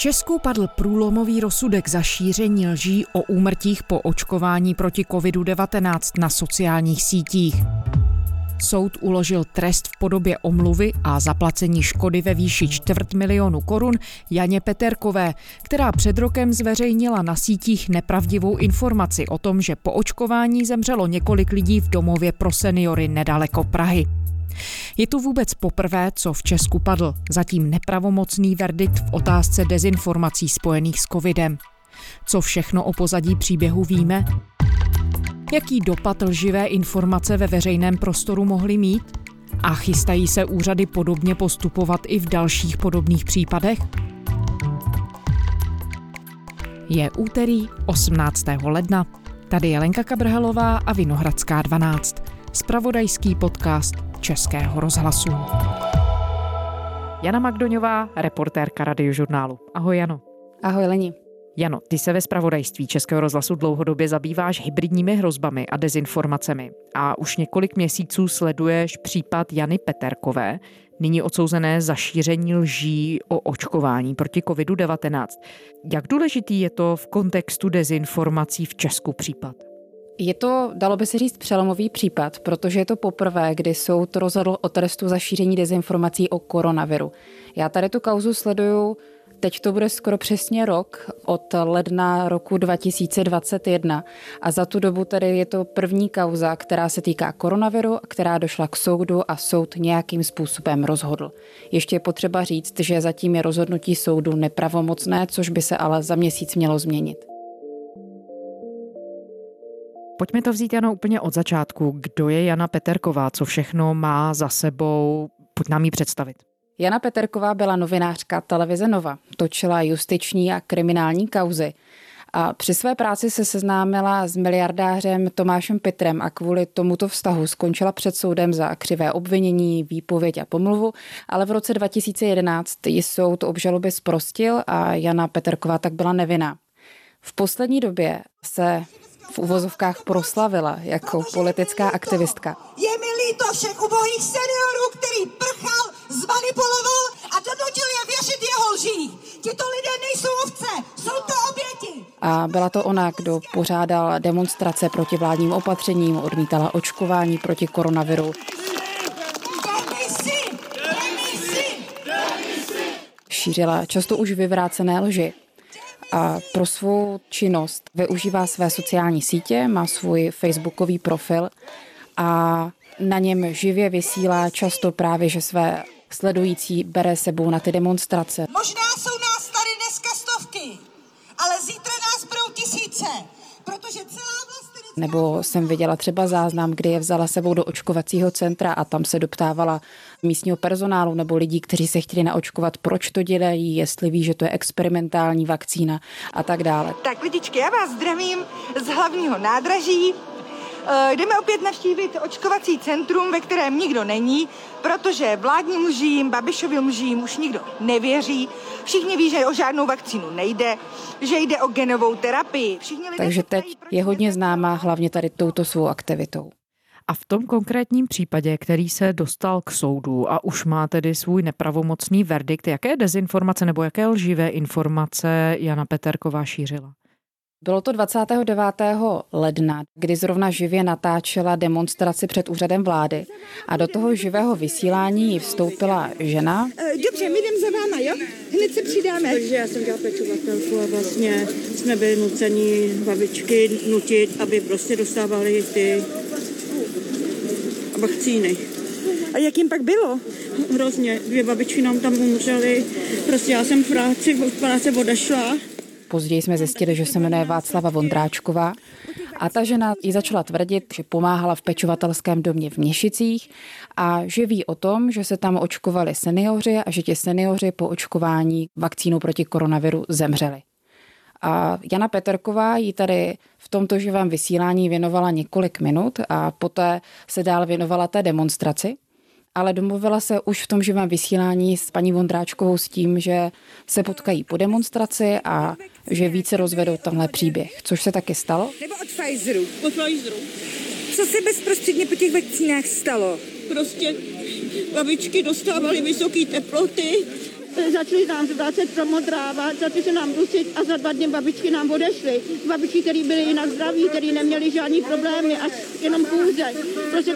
Česku padl průlomový rozsudek za šíření lží o úmrtích po očkování proti COVID-19 na sociálních sítích. Soud uložil trest v podobě omluvy a zaplacení škody ve výši čtvrt milionu korun Janě Peterkové, která před rokem zveřejnila na sítích nepravdivou informaci o tom, že po očkování zemřelo několik lidí v domově pro seniory nedaleko Prahy. Je to vůbec poprvé, co v Česku padl zatím nepravomocný verdikt v otázce dezinformací spojených s covidem. Co všechno o pozadí příběhu víme? Jaký dopad lživé informace ve veřejném prostoru mohly mít? A chystají se úřady podobně postupovat i v dalších podobných případech? Je úterý 18. ledna. Tady je Lenka Kabrhelová a Vinohradská 12. Spravodajský podcast Českého rozhlasu. Jana Magdoňová, reportérka radiožurnálu. Ahoj Jano. Ahoj Leni. Jano, ty se ve spravodajství Českého rozhlasu dlouhodobě zabýváš hybridními hrozbami a dezinformacemi a už několik měsíců sleduješ případ Jany Peterkové, nyní odsouzené za šíření lží o očkování proti COVID-19. Jak důležitý je to v kontextu dezinformací v Česku případ? Je to, dalo by se říct, přelomový případ, protože je to poprvé, kdy soud rozhodl o trestu za šíření dezinformací o koronaviru. Já tady tu kauzu sleduju Teď to bude skoro přesně rok od ledna roku 2021 a za tu dobu tedy je to první kauza, která se týká koronaviru, která došla k soudu a soud nějakým způsobem rozhodl. Ještě je potřeba říct, že zatím je rozhodnutí soudu nepravomocné, což by se ale za měsíc mělo změnit. Pojďme to vzít, Jana, úplně od začátku. Kdo je Jana Peterková? Co všechno má za sebou? Pojď nám ji představit. Jana Peterková byla novinářka televize Nova, točila justiční a kriminální kauzy. A při své práci se seznámila s miliardářem Tomášem Pitrem a kvůli tomuto vztahu skončila před soudem za křivé obvinění, výpověď a pomluvu, ale v roce 2011 ji soud obžaloby zprostil a Jana Peterková tak byla nevinná. V poslední době se v uvozovkách proslavila jako politická aktivistka. Je mi líto všech ubohých seniorů, který prchal, zmanipuloval a donutil je věřit jeho lží. Tito lidé nejsou ovce, jsou to oběti. A byla to ona, kdo pořádal demonstrace proti vládním opatřením, odmítala očkování proti koronaviru. Šířila často už vyvrácené lži a pro svou činnost využívá své sociální sítě, má svůj facebookový profil a na něm živě vysílá často právě, že své sledující bere sebou na ty demonstrace. Možná jsou nás tady dneska stovky, ale zítra nás budou tisíce, protože celá nebo jsem viděla třeba záznam, kdy je vzala sebou do očkovacího centra a tam se doptávala místního personálu nebo lidí, kteří se chtěli naočkovat, proč to dělají, jestli ví, že to je experimentální vakcína a tak dále. Tak lidičky, já vás zdravím z hlavního nádraží. Eh, jdeme opět navštívit očkovací centrum, ve kterém nikdo není, protože vládním lžím, Babišovým lžím už nikdo nevěří. Všichni ví, že o žádnou vakcínu nejde, že jde o genovou terapii. Všichni Takže teď je hodně známá hlavně tady touto svou aktivitou. A v tom konkrétním případě, který se dostal k soudu a už má tedy svůj nepravomocný verdikt, jaké dezinformace nebo jaké lživé informace Jana Peterková šířila? Bylo to 29. ledna, kdy zrovna živě natáčela demonstraci před úřadem vlády a do toho živého vysílání vstoupila žena. Eh, dobře, my jdeme za váma, jo? Hned se přidáme. Takže já jsem dělala pečovatelku a vlastně jsme byli nuceni babičky nutit, aby prostě dostávali ty vakcíny. A jak jim pak bylo? Hrozně. Dvě babičky nám tam umřely. Prostě já jsem v práci, v práce odešla Později jsme zjistili, že se jmenuje Václava Vondráčková. A ta žena ji začala tvrdit, že pomáhala v pečovatelském domě v Měšicích a že ví o tom, že se tam očkovali seniori a že ti seniori po očkování vakcínou proti koronaviru zemřeli. A Jana Peterková jí tady v tomto živém vysílání věnovala několik minut a poté se dál věnovala té demonstraci ale domluvila se už v tom živém vysílání s paní Vondráčkovou s tím, že se potkají po demonstraci a že více rozvedou tenhle příběh, což se taky stalo. Nebo od Pfizeru. Od Pfizeru. Co se bezprostředně po těch vakcínách stalo? Prostě babičky dostávaly vysoké teploty, začali nám vracet promodrávat, začali se nám dusit a za dva dny babičky nám odešly. Babičky, které byly jinak zdraví, které neměly žádný problémy, až jenom půze. Prostě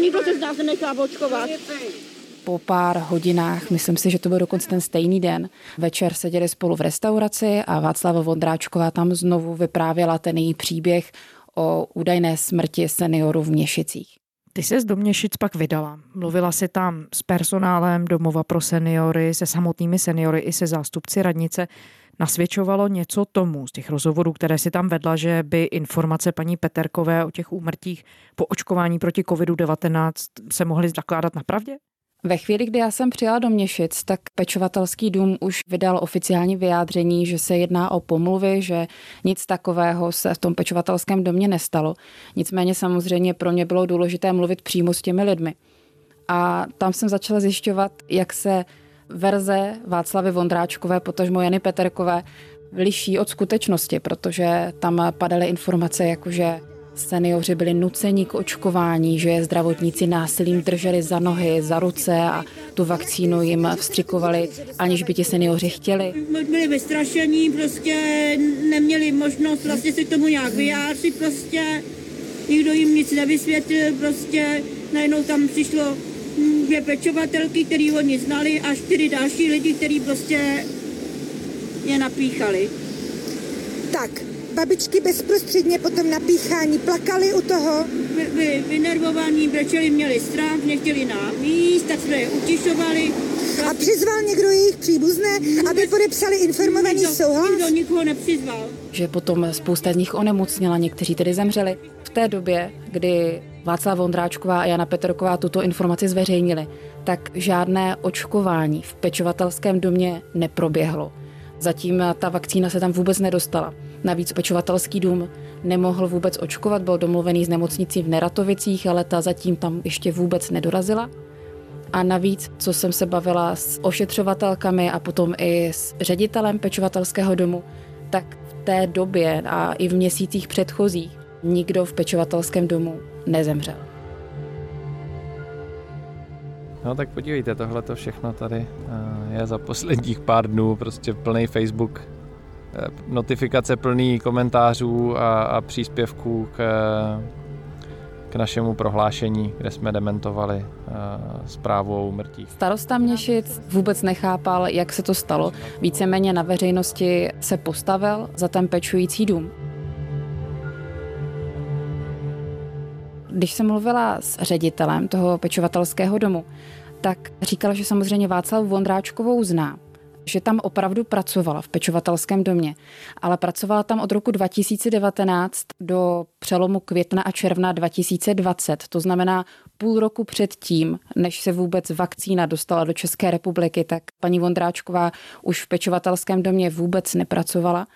nikdo se z nás nenechá očkovat po pár hodinách, myslím si, že to byl dokonce ten stejný den, večer seděli spolu v restauraci a Václava Vondráčková tam znovu vyprávěla ten její příběh o údajné smrti seniorů v Měšicích. Ty se do Měšic pak vydala. Mluvila si tam s personálem domova pro seniory, se samotnými seniory i se zástupci radnice. Nasvědčovalo něco tomu z těch rozhovorů, které si tam vedla, že by informace paní Peterkové o těch úmrtích po očkování proti COVID-19 se mohly zakládat na pravdě? Ve chvíli, kdy já jsem přijela do Měšic, tak pečovatelský dům už vydal oficiální vyjádření, že se jedná o pomluvy, že nic takového se v tom pečovatelském domě nestalo. Nicméně samozřejmě pro mě bylo důležité mluvit přímo s těmi lidmi. A tam jsem začala zjišťovat, jak se verze Václavy Vondráčkové, potažmo Jany Peterkové, liší od skutečnosti, protože tam padaly informace, jako že Seniori byli nuceni k očkování, že je zdravotníci násilím drželi za nohy, za ruce a tu vakcínu jim vstřikovali, aniž by ti seniori chtěli. Byli vystrašení, prostě neměli možnost vlastně se k tomu nějak vyjádřit, prostě nikdo jim nic nevysvětlil, prostě najednou tam přišlo dvě pečovatelky, který oni znali a čtyři další lidi, kteří prostě je napíchali. Tak, babičky bezprostředně potom napíchání plakali u toho. Byli vynervovaní, brečeli, měli strach, nechtěli nám jíst, tak jsme je utišovali. A přizval někdo jejich příbuzné, aby podepsali informovaný nikdo, souhlas? Nikdo nikoho nepřizval. Že potom spousta z nich onemocněla, někteří tedy zemřeli. V té době, kdy Václav Vondráčková a Jana Petrková tuto informaci zveřejnili, tak žádné očkování v pečovatelském domě neproběhlo. Zatím ta vakcína se tam vůbec nedostala. Navíc pečovatelský dům nemohl vůbec očkovat, byl domluvený s nemocnicí v Neratovicích, ale ta zatím tam ještě vůbec nedorazila. A navíc, co jsem se bavila s ošetřovatelkami a potom i s ředitelem pečovatelského domu, tak v té době a i v měsících předchozích nikdo v pečovatelském domu nezemřel. No tak podívejte, tohle to všechno tady eh, je za posledních pár dnů prostě plný Facebook notifikace plný komentářů a, a příspěvků k, k našemu prohlášení, kde jsme dementovali uh, zprávu o úmrtích. Starosta Měšic vůbec nechápal, jak se to stalo. Víceméně na veřejnosti se postavil za ten pečující dům. Když jsem mluvila s ředitelem toho pečovatelského domu, tak říkala, že samozřejmě Václav Vondráčkovou zná, že tam opravdu pracovala v pečovatelském domě, ale pracovala tam od roku 2019 do přelomu května a června 2020. To znamená půl roku před tím, než se vůbec vakcína dostala do České republiky, tak paní Vondráčková už v pečovatelském domě vůbec nepracovala.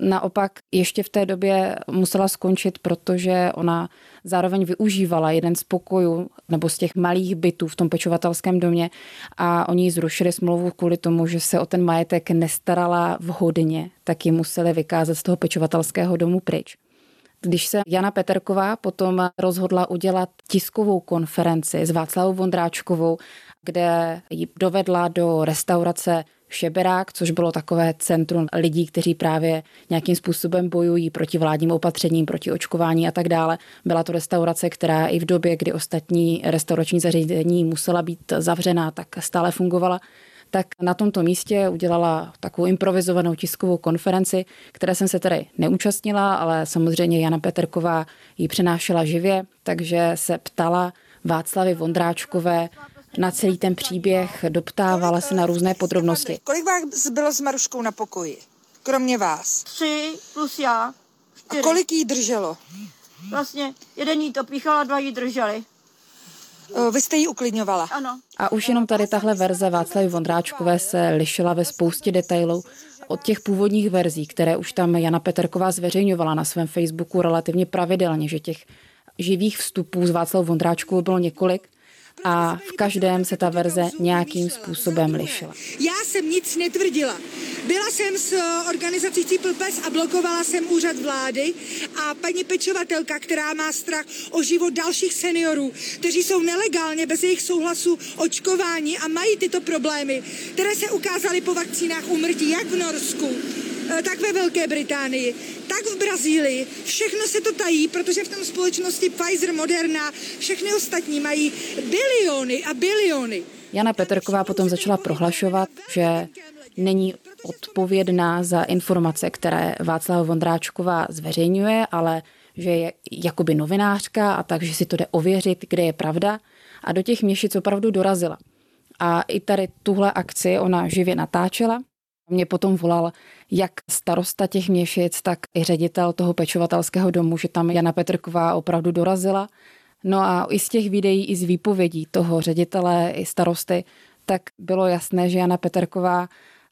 Naopak ještě v té době musela skončit, protože ona zároveň využívala jeden z pokojů nebo z těch malých bytů v tom pečovatelském domě a oni zrušili smlouvu kvůli tomu, že se o ten majetek nestarala vhodně, tak ji museli vykázat z toho pečovatelského domu pryč. Když se Jana Peterková potom rozhodla udělat tiskovou konferenci s Václavou Vondráčkovou, kde ji dovedla do restaurace Šeberák, což bylo takové centrum lidí, kteří právě nějakým způsobem bojují proti vládním opatřením, proti očkování a tak dále. Byla to restaurace, která i v době, kdy ostatní restaurační zařízení musela být zavřená, tak stále fungovala tak na tomto místě udělala takovou improvizovanou tiskovou konferenci, které jsem se tedy neúčastnila, ale samozřejmě Jana Peterková ji přenášela živě, takže se ptala Václavy Vondráčkové, na celý ten příběh, doptávala se na různé podrobnosti. Kolik vás bylo s Maruškou na pokoji? Kromě vás? Tři plus já. Čtyři. A kolik jí drželo? Vlastně jeden jí to píchal a dva jí drželi. Vy jste ji uklidňovala. Ano. A už jenom tady tahle verze Václavy Vondráčkové se lišila ve spoustě detailů od těch původních verzí, které už tam Jana Peterková zveřejňovala na svém Facebooku relativně pravidelně, že těch živých vstupů z Václavou Vondráčkovou bylo několik a v každém se ta verze nějakým způsobem lišila. Já jsem nic netvrdila. Byla jsem s organizací Cíplpes a blokovala jsem úřad vlády a paní pečovatelka, která má strach o život dalších seniorů, kteří jsou nelegálně bez jejich souhlasu očkování a mají tyto problémy, které se ukázaly po vakcínách umrtí jak v Norsku, eh, tak ve Velké Británii, tak v Brazílii. Všechno se to tají, protože v tom společnosti Pfizer, Moderna, všechny ostatní mají biliony a biliony. Jana Petrková potom začala prohlašovat, že není odpovědná za informace, které Václava Vondráčková zveřejňuje, ale že je jakoby novinářka a takže si to jde ověřit, kde je pravda. A do těch měšic opravdu dorazila. A i tady tuhle akci ona živě natáčela. Mě potom volal jak starosta těch měšic, tak i ředitel toho pečovatelského domu, že tam Jana Petrková opravdu dorazila. No a i z těch videí, i z výpovědí toho ředitele, i starosty, tak bylo jasné, že Jana Petrková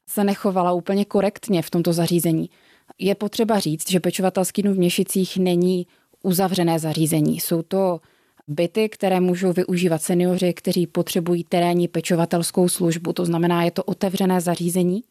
se nechovala úplně korektně v tomto zařízení. Je potřeba říct, že pečovatelský dům v Měšicích není uzavřené zařízení. Jsou to byty, které můžou využívat seniori, kteří potřebují terénní pečovatelskou službu. To znamená, je to otevřené zařízení.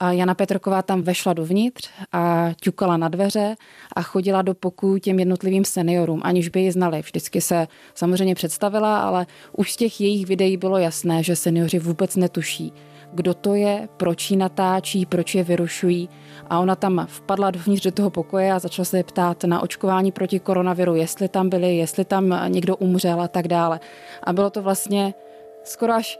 A Jana Petrková tam vešla dovnitř a ťukala na dveře a chodila do poků těm jednotlivým seniorům, aniž by ji znali. Vždycky se samozřejmě představila, ale už z těch jejich videí bylo jasné, že seniori vůbec netuší, kdo to je, proč ji natáčí, proč je vyrušují. A ona tam vpadla dovnitř do toho pokoje a začala se ptát na očkování proti koronaviru, jestli tam byli, jestli tam někdo umřel a tak dále. A bylo to vlastně skoro až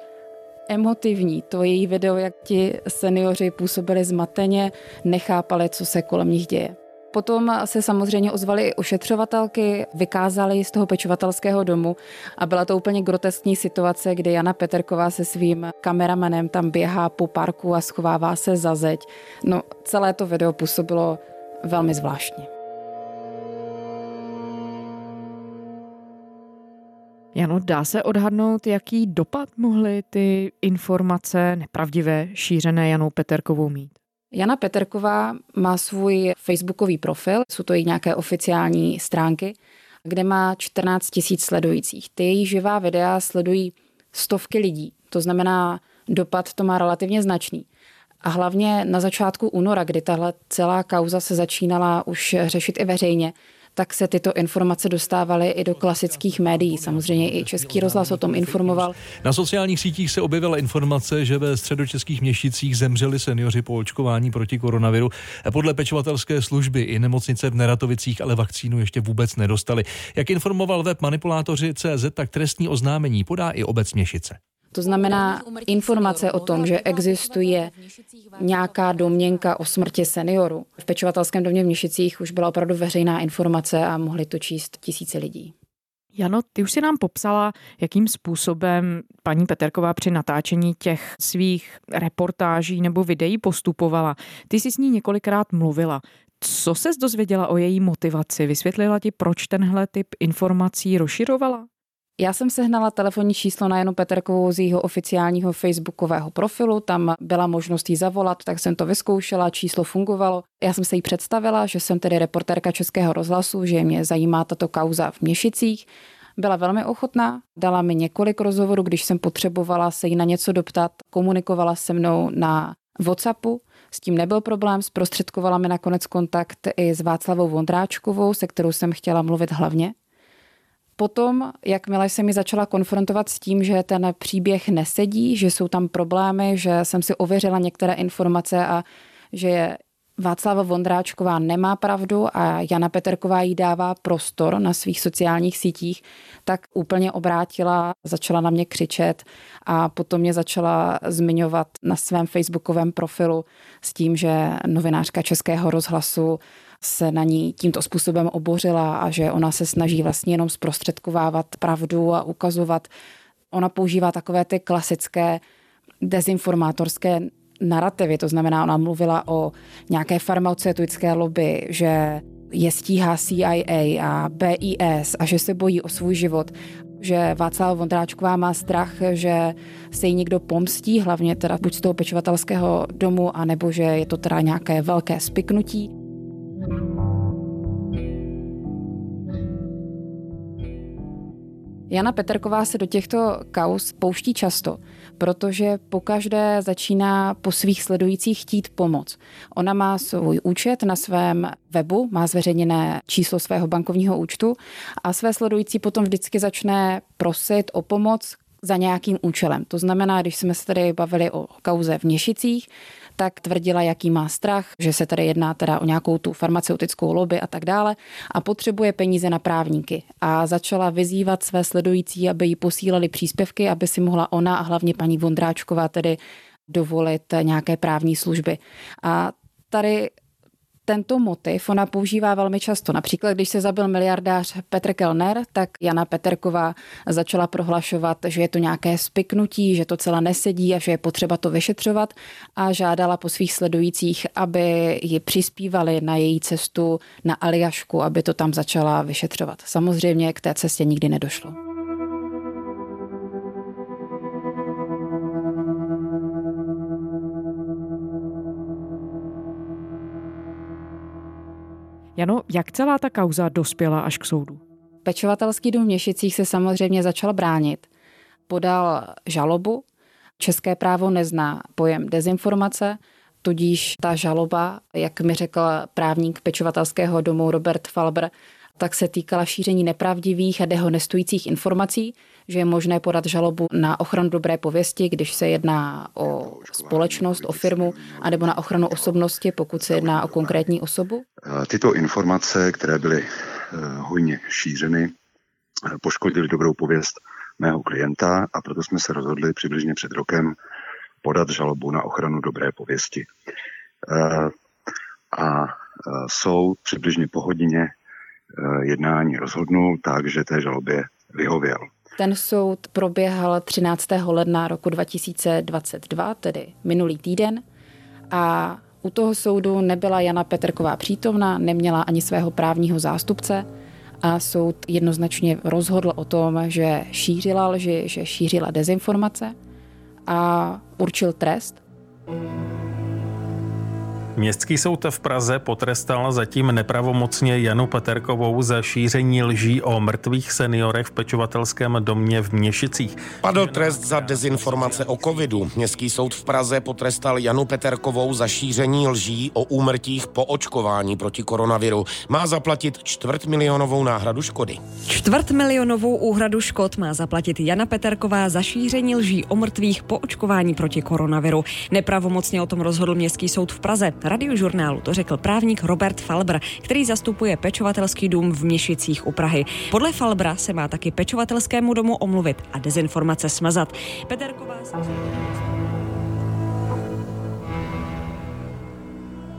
emotivní, to její video, jak ti seniori působili zmateně, nechápali, co se kolem nich děje. Potom se samozřejmě ozvaly i ošetřovatelky, vykázali z toho pečovatelského domu a byla to úplně groteskní situace, kdy Jana Peterková se svým kameramanem tam běhá po parku a schovává se za zeď. No, celé to video působilo velmi zvláštně. Jano, dá se odhadnout, jaký dopad mohly ty informace nepravdivé šířené Janou Peterkovou mít? Jana Peterková má svůj facebookový profil, jsou to i nějaké oficiální stránky, kde má 14 tisíc sledujících. Ty její živá videa sledují stovky lidí, to znamená, dopad to má relativně značný. A hlavně na začátku února, kdy tahle celá kauza se začínala už řešit i veřejně, tak se tyto informace dostávaly i do klasických médií. Samozřejmě i Český rozhlas o tom informoval. Na sociálních sítích se objevila informace, že ve středočeských měšicích zemřeli seniori po očkování proti koronaviru. Podle pečovatelské služby i nemocnice v Neratovicích ale vakcínu ještě vůbec nedostali. Jak informoval web manipulátoři CZ, tak trestní oznámení podá i obec Měšice. To znamená informace o tom, že existuje nějaká domněnka o smrti seniorů. V pečovatelském domě v Měšicích už byla opravdu veřejná informace a mohli to číst tisíce lidí. Jano, ty už si nám popsala, jakým způsobem paní Peterková při natáčení těch svých reportáží nebo videí postupovala. Ty jsi s ní několikrát mluvila. Co se dozvěděla o její motivaci? Vysvětlila ti, proč tenhle typ informací rozširovala? Já jsem sehnala telefonní číslo na Janu Peterkovou z jeho oficiálního facebookového profilu, tam byla možnost jí zavolat, tak jsem to vyzkoušela, číslo fungovalo. Já jsem se jí představila, že jsem tedy reportérka Českého rozhlasu, že mě zajímá tato kauza v Měšicích. Byla velmi ochotná, dala mi několik rozhovorů, když jsem potřebovala se jí na něco doptat, komunikovala se mnou na WhatsAppu, s tím nebyl problém, zprostředkovala mi nakonec kontakt i s Václavou Vondráčkovou, se kterou jsem chtěla mluvit hlavně. Potom, jakmile se mi začala konfrontovat s tím, že ten příběh nesedí, že jsou tam problémy, že jsem si ověřila některé informace a že Václava Vondráčková nemá pravdu a Jana Peterková jí dává prostor na svých sociálních sítích, tak úplně obrátila, začala na mě křičet a potom mě začala zmiňovat na svém facebookovém profilu s tím, že novinářka Českého rozhlasu se na ní tímto způsobem obořila a že ona se snaží vlastně jenom zprostředkovávat pravdu a ukazovat. Ona používá takové ty klasické dezinformátorské narrativy, to znamená, ona mluvila o nějaké farmaceutické lobby, že je stíhá CIA a BIS a že se bojí o svůj život že Václav Vondráčková má strach, že se jí někdo pomstí, hlavně teda buď z toho pečovatelského domu, anebo že je to teda nějaké velké spiknutí. Jana Peterková se do těchto kaus pouští často, protože pokaždé začíná po svých sledujících chtít pomoc. Ona má svůj účet na svém webu, má zveřejněné číslo svého bankovního účtu a své sledující potom vždycky začne prosit o pomoc za nějakým účelem. To znamená, když jsme se tady bavili o kauze v Měšicích, tak tvrdila, jaký má strach, že se tady jedná teda o nějakou tu farmaceutickou lobby a tak dále a potřebuje peníze na právníky. A začala vyzývat své sledující, aby jí posílali příspěvky, aby si mohla ona a hlavně paní Vondráčková tedy dovolit nějaké právní služby. A tady tento motiv ona používá velmi často. Například, když se zabil miliardář Petr Kellner, tak Jana Peterková začala prohlašovat, že je to nějaké spiknutí, že to celé nesedí a že je potřeba to vyšetřovat a žádala po svých sledujících, aby ji přispívali na její cestu na Aliašku, aby to tam začala vyšetřovat. Samozřejmě k té cestě nikdy nedošlo. Jano, jak celá ta kauza dospěla až k soudu? Pečovatelský dům v Měšicích se samozřejmě začal bránit. Podal žalobu. České právo nezná pojem dezinformace, tudíž ta žaloba, jak mi řekl právník pečovatelského domu Robert Falber, tak se týkala šíření nepravdivých a dehonestujících informací, že je možné podat žalobu na ochranu dobré pověsti, když se jedná o společnost, o firmu, anebo na ochranu osobnosti, pokud se jedná o konkrétní osobu? Tyto informace, které byly eh, hojně šířeny, eh, poškodily dobrou pověst mého klienta a proto jsme se rozhodli přibližně před rokem podat žalobu na ochranu dobré pověsti. Eh, a soud přibližně po hodině jednání rozhodnul tak, že té žalobě vyhověl. Ten soud proběhl 13. ledna roku 2022, tedy minulý týden. A u toho soudu nebyla Jana Petrková přítomna, neměla ani svého právního zástupce a soud jednoznačně rozhodl o tom, že šířila lži, že šířila dezinformace a určil trest. Městský soud v Praze potrestal zatím nepravomocně Janu Peterkovou za šíření lží o mrtvých seniorech v pečovatelském domě v Měšicích. Padl trest za dezinformace o covidu. Městský soud v Praze potrestal Janu Peterkovou za šíření lží o úmrtích po očkování proti koronaviru. Má zaplatit čtvrt milionovou náhradu škody. Čtvrt milionovou úhradu škod má zaplatit Jana Peterková za šíření lží o mrtvých po očkování proti koronaviru. Nepravomocně o tom rozhodl Městský soud v Praze. Radiožurnálu to řekl právník Robert Falbr, který zastupuje pečovatelský dům v Měšicích u Prahy. Podle Falbra se má taky pečovatelskému domu omluvit a dezinformace smazat. Peterková.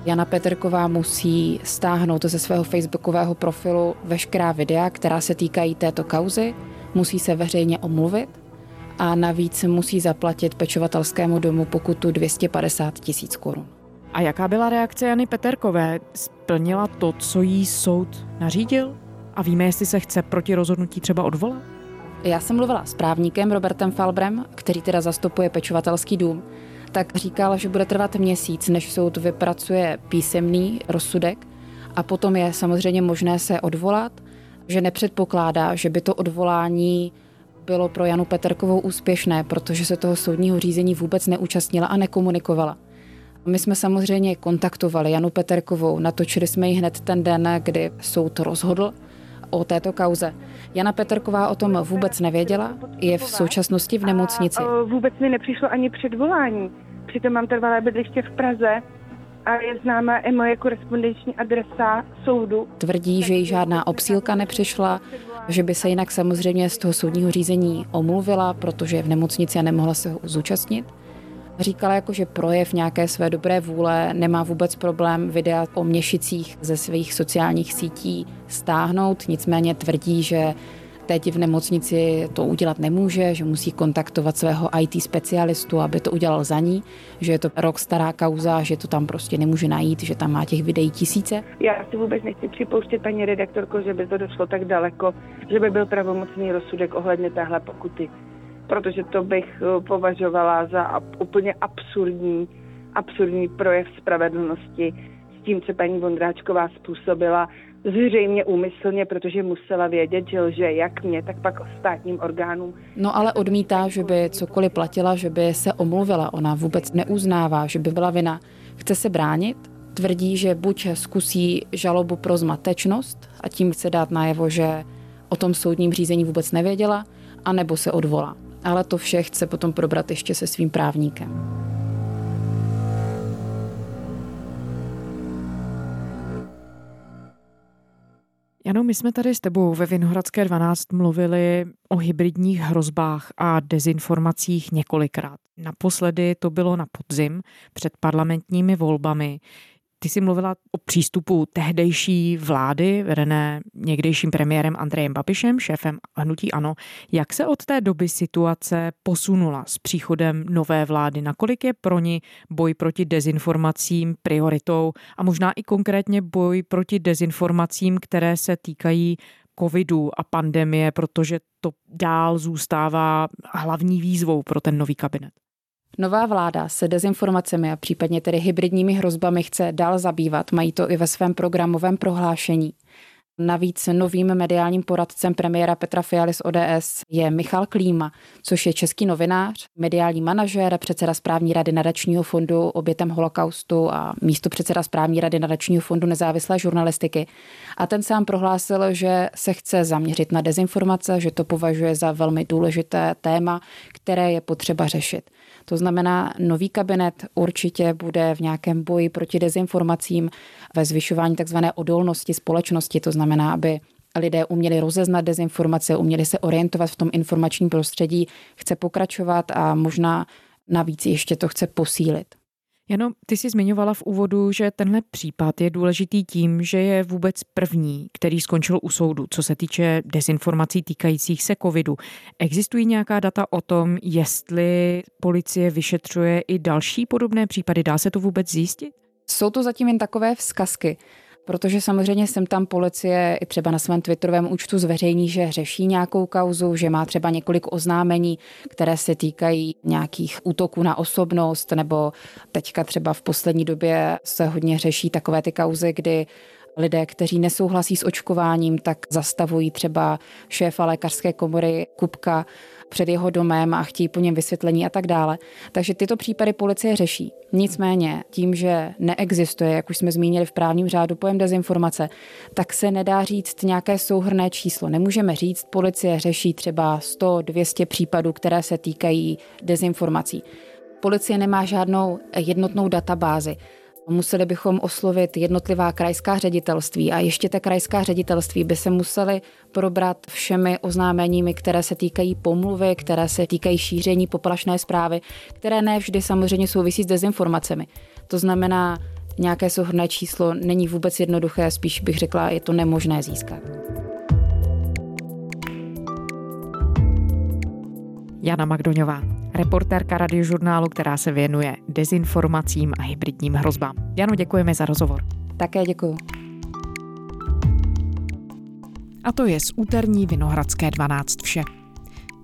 Jana Peterková musí stáhnout ze svého facebookového profilu veškerá videa, která se týkají této kauzy, musí se veřejně omluvit a navíc musí zaplatit pečovatelskému domu pokutu 250 tisíc korun. A jaká byla reakce Jany Peterkové? Splnila to, co jí soud nařídil? A víme, jestli se chce proti rozhodnutí třeba odvolat? Já jsem mluvila s právníkem Robertem Falbrem, který teda zastupuje pečovatelský dům, tak říkal, že bude trvat měsíc, než soud vypracuje písemný rozsudek a potom je samozřejmě možné se odvolat, že nepředpokládá, že by to odvolání bylo pro Janu Peterkovou úspěšné, protože se toho soudního řízení vůbec neúčastnila a nekomunikovala. My jsme samozřejmě kontaktovali Janu Peterkovou, natočili jsme ji hned ten den, kdy soud rozhodl o této kauze. Jana Peterková o tom vůbec nevěděla, je v současnosti v nemocnici. A vůbec mi nepřišlo ani předvolání. Přitom mám trvalé bydliště v Praze a je známa i moje korespondenční adresa soudu. Tvrdí, že jí žádná obsílka nepřišla, že by se jinak samozřejmě z toho soudního řízení omluvila, protože je v nemocnici a nemohla se ho zúčastnit. Říkala jako, že projev nějaké své dobré vůle nemá vůbec problém videa o měšicích ze svých sociálních sítí stáhnout, nicméně tvrdí, že teď v nemocnici to udělat nemůže, že musí kontaktovat svého IT specialistu, aby to udělal za ní, že je to rok stará kauza, že to tam prostě nemůže najít, že tam má těch videí tisíce. Já si vůbec nechci připouštět, paní redaktorko, že by to došlo tak daleko, že by byl pravomocný rozsudek ohledně téhle pokuty protože to bych eh, považovala za úplně absurdní, absurdní projev spravedlnosti s tím, co paní Vondráčková způsobila, zřejmě úmyslně, protože musela vědět, že lže jak mě, tak pak státním orgánům. No ale odmítá, že by cokoliv platila, že by se omluvila. Ona vůbec neuznává, že by byla vina. Chce se bránit, tvrdí, že buď zkusí žalobu pro zmatečnost a tím chce dát najevo, že o tom soudním řízení vůbec nevěděla, anebo se odvolá. Ale to vše chce potom probrat ještě se svým právníkem. Jano, my jsme tady s tebou ve Vinohradské 12 mluvili o hybridních hrozbách a dezinformacích několikrát. Naposledy to bylo na podzim před parlamentními volbami. Ty jsi mluvila o přístupu tehdejší vlády, vedené někdejším premiérem Andrejem Babišem, šéfem hnutí ANO. Jak se od té doby situace posunula s příchodem nové vlády? Nakolik je pro ní boj proti dezinformacím prioritou a možná i konkrétně boj proti dezinformacím, které se týkají covidu a pandemie, protože to dál zůstává hlavní výzvou pro ten nový kabinet? Nová vláda se dezinformacemi a případně tedy hybridními hrozbami chce dál zabývat. Mají to i ve svém programovém prohlášení. Navíc novým mediálním poradcem premiéra Petra Fialy z ODS je Michal Klíma, což je český novinář, mediální manažer, předseda správní rady nadačního fondu obětem holokaustu a místo předseda správní rady nadačního fondu nezávislé žurnalistiky. A ten sám prohlásil, že se chce zaměřit na dezinformace, že to považuje za velmi důležité téma, které je potřeba řešit. To znamená, nový kabinet určitě bude v nějakém boji proti dezinformacím, ve zvyšování takzvané odolnosti společnosti, to znamená, aby lidé uměli rozeznat dezinformace, uměli se orientovat v tom informačním prostředí, chce pokračovat a možná navíc ještě to chce posílit. Jenom ty jsi zmiňovala v úvodu, že tenhle případ je důležitý tím, že je vůbec první, který skončil u soudu, co se týče dezinformací týkajících se covidu. Existují nějaká data o tom, jestli policie vyšetřuje i další podobné případy? Dá se to vůbec zjistit? Jsou to zatím jen takové vzkazky. Protože samozřejmě jsem tam policie i třeba na svém Twitterovém účtu zveřejní, že řeší nějakou kauzu, že má třeba několik oznámení, které se týkají nějakých útoků na osobnost, nebo teďka třeba v poslední době se hodně řeší takové ty kauzy, kdy lidé, kteří nesouhlasí s očkováním, tak zastavují třeba šéfa lékařské komory Kupka před jeho domem a chtějí po něm vysvětlení a tak dále. Takže tyto případy policie řeší. Nicméně tím, že neexistuje, jak už jsme zmínili v právním řádu, pojem dezinformace, tak se nedá říct nějaké souhrné číslo. Nemůžeme říct, policie řeší třeba 100-200 případů, které se týkají dezinformací. Policie nemá žádnou jednotnou databázi. Museli bychom oslovit jednotlivá krajská ředitelství a ještě ta krajská ředitelství by se museli probrat všemi oznámeními, které se týkají pomluvy, které se týkají šíření poplašné zprávy, které ne vždy samozřejmě souvisí s dezinformacemi. To znamená, nějaké souhrné číslo není vůbec jednoduché, spíš bych řekla, je to nemožné získat. Jana Magdoňová, reportérka radiožurnálu, která se věnuje dezinformacím a hybridním hrozbám. Jano, děkujeme za rozhovor. Také děkuji. A to je z úterní Vinohradské 12 vše.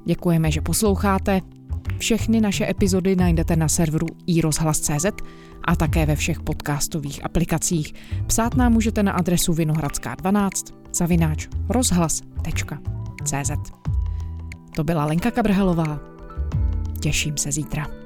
Děkujeme, že posloucháte. Všechny naše epizody najdete na serveru iRozhlas.cz a také ve všech podcastových aplikacích. Psát nám můžete na adresu vinohradská12 zavináč rozhlas.cz. To byla Lenka Kabrhelová. Těším se zítra.